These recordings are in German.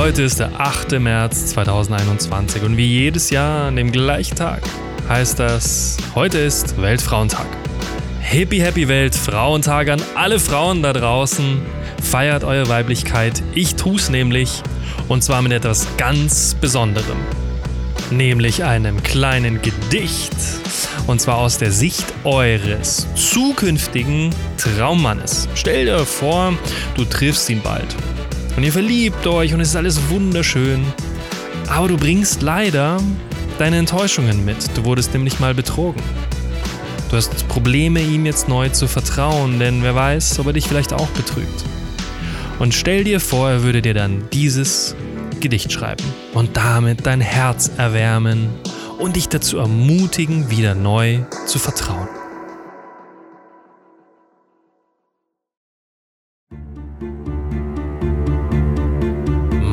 Heute ist der 8. März 2021 und wie jedes Jahr an dem gleichen Tag heißt das, heute ist Weltfrauentag. Happy, happy Weltfrauentag an alle Frauen da draußen. Feiert eure Weiblichkeit. Ich tu's nämlich. Und zwar mit etwas ganz Besonderem. Nämlich einem kleinen Gedicht. Und zwar aus der Sicht eures zukünftigen Traummannes. Stell dir vor, du triffst ihn bald. Und ihr verliebt euch und es ist alles wunderschön. Aber du bringst leider deine Enttäuschungen mit. Du wurdest nämlich mal betrogen. Du hast Probleme, ihm jetzt neu zu vertrauen, denn wer weiß, ob er dich vielleicht auch betrügt. Und stell dir vor, er würde dir dann dieses Gedicht schreiben und damit dein Herz erwärmen und dich dazu ermutigen, wieder neu zu vertrauen.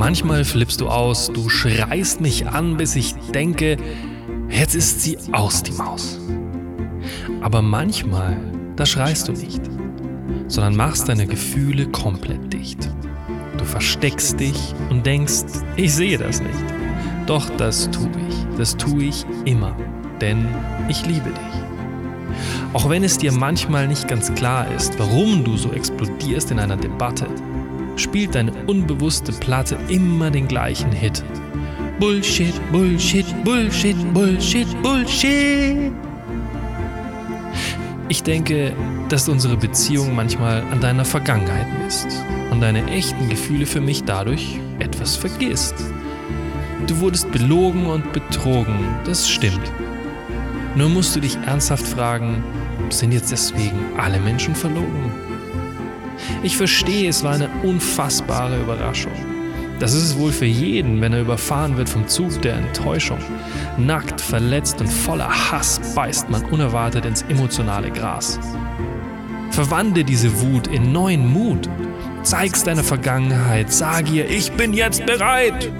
Manchmal flippst du aus, du schreist mich an, bis ich denke, jetzt ist sie aus, die Maus. Aber manchmal, da schreist du nicht, sondern machst deine Gefühle komplett dicht. Du versteckst dich und denkst, ich sehe das nicht. Doch das tue ich, das tue ich immer, denn ich liebe dich. Auch wenn es dir manchmal nicht ganz klar ist, warum du so explodierst in einer Debatte, spielt deine unbewusste Platte immer den gleichen Hit. Bullshit, Bullshit, Bullshit, Bullshit, Bullshit. Ich denke, dass unsere Beziehung manchmal an deiner Vergangenheit misst und deine echten Gefühle für mich dadurch etwas vergisst. Du wurdest belogen und betrogen, das stimmt. Nur musst du dich ernsthaft fragen, sind jetzt deswegen alle Menschen verlogen? Ich verstehe, es war eine unfassbare Überraschung. Das ist es wohl für jeden, wenn er überfahren wird vom Zug der Enttäuschung. Nackt, verletzt und voller Hass beißt man unerwartet ins emotionale Gras. Verwandle diese Wut in neuen Mut. Zeig's deiner Vergangenheit, sag ihr, ich bin jetzt bereit.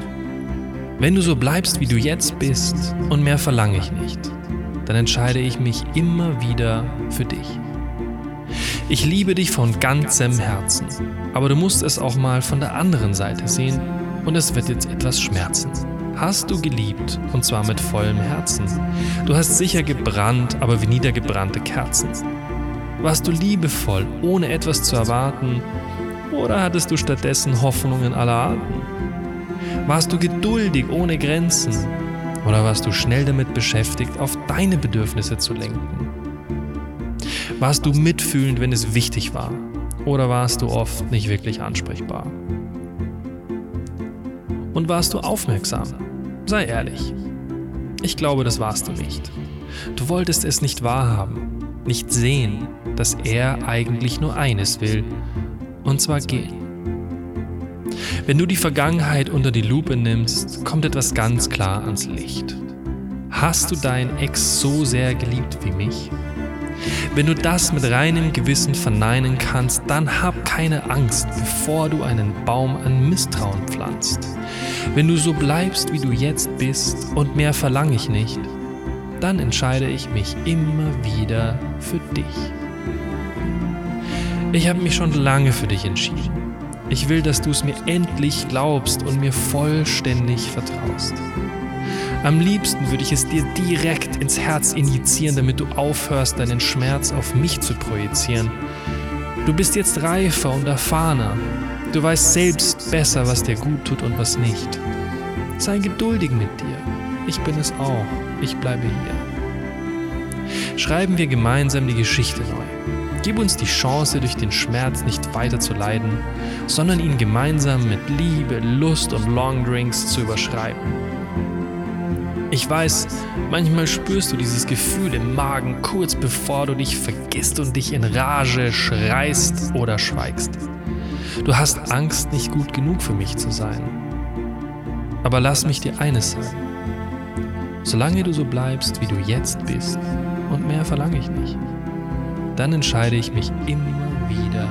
Wenn du so bleibst, wie du jetzt bist, und mehr verlange ich nicht, dann entscheide ich mich immer wieder für dich. Ich liebe dich von ganzem Herzen, aber du musst es auch mal von der anderen Seite sehen und es wird jetzt etwas schmerzen. Hast du geliebt und zwar mit vollem Herzen. Du hast sicher gebrannt, aber wie niedergebrannte Kerzen. Warst du liebevoll, ohne etwas zu erwarten, oder hattest du stattdessen Hoffnungen aller Arten? Warst du geduldig ohne Grenzen, oder warst du schnell damit beschäftigt, auf deine Bedürfnisse zu lenken? Warst du mitfühlend, wenn es wichtig war? Oder warst du oft nicht wirklich ansprechbar? Und warst du aufmerksam? Sei ehrlich. Ich glaube, das warst du nicht. Du wolltest es nicht wahrhaben, nicht sehen, dass er eigentlich nur eines will, und zwar gehen. Wenn du die Vergangenheit unter die Lupe nimmst, kommt etwas ganz klar ans Licht. Hast du deinen Ex so sehr geliebt wie mich? Wenn du das mit reinem Gewissen verneinen kannst, dann hab keine Angst, bevor du einen Baum an Misstrauen pflanzt. Wenn du so bleibst, wie du jetzt bist und mehr verlange ich nicht, dann entscheide ich mich immer wieder für dich. Ich habe mich schon lange für dich entschieden. Ich will, dass du es mir endlich glaubst und mir vollständig vertraust. Am liebsten würde ich es dir direkt ins Herz injizieren, damit du aufhörst, deinen Schmerz auf mich zu projizieren. Du bist jetzt reifer und erfahrener. Du weißt selbst besser, was dir gut tut und was nicht. Sei geduldig mit dir. Ich bin es auch. Ich bleibe hier. Schreiben wir gemeinsam die Geschichte neu. Gib uns die Chance, durch den Schmerz nicht weiter zu leiden, sondern ihn gemeinsam mit Liebe, Lust und Longdrinks zu überschreiben. Ich weiß, manchmal spürst du dieses Gefühl im Magen kurz bevor du dich vergisst und dich in Rage schreist oder schweigst. Du hast Angst, nicht gut genug für mich zu sein. Aber lass mich dir eines sagen. Solange du so bleibst, wie du jetzt bist, und mehr verlange ich nicht, dann entscheide ich mich immer wieder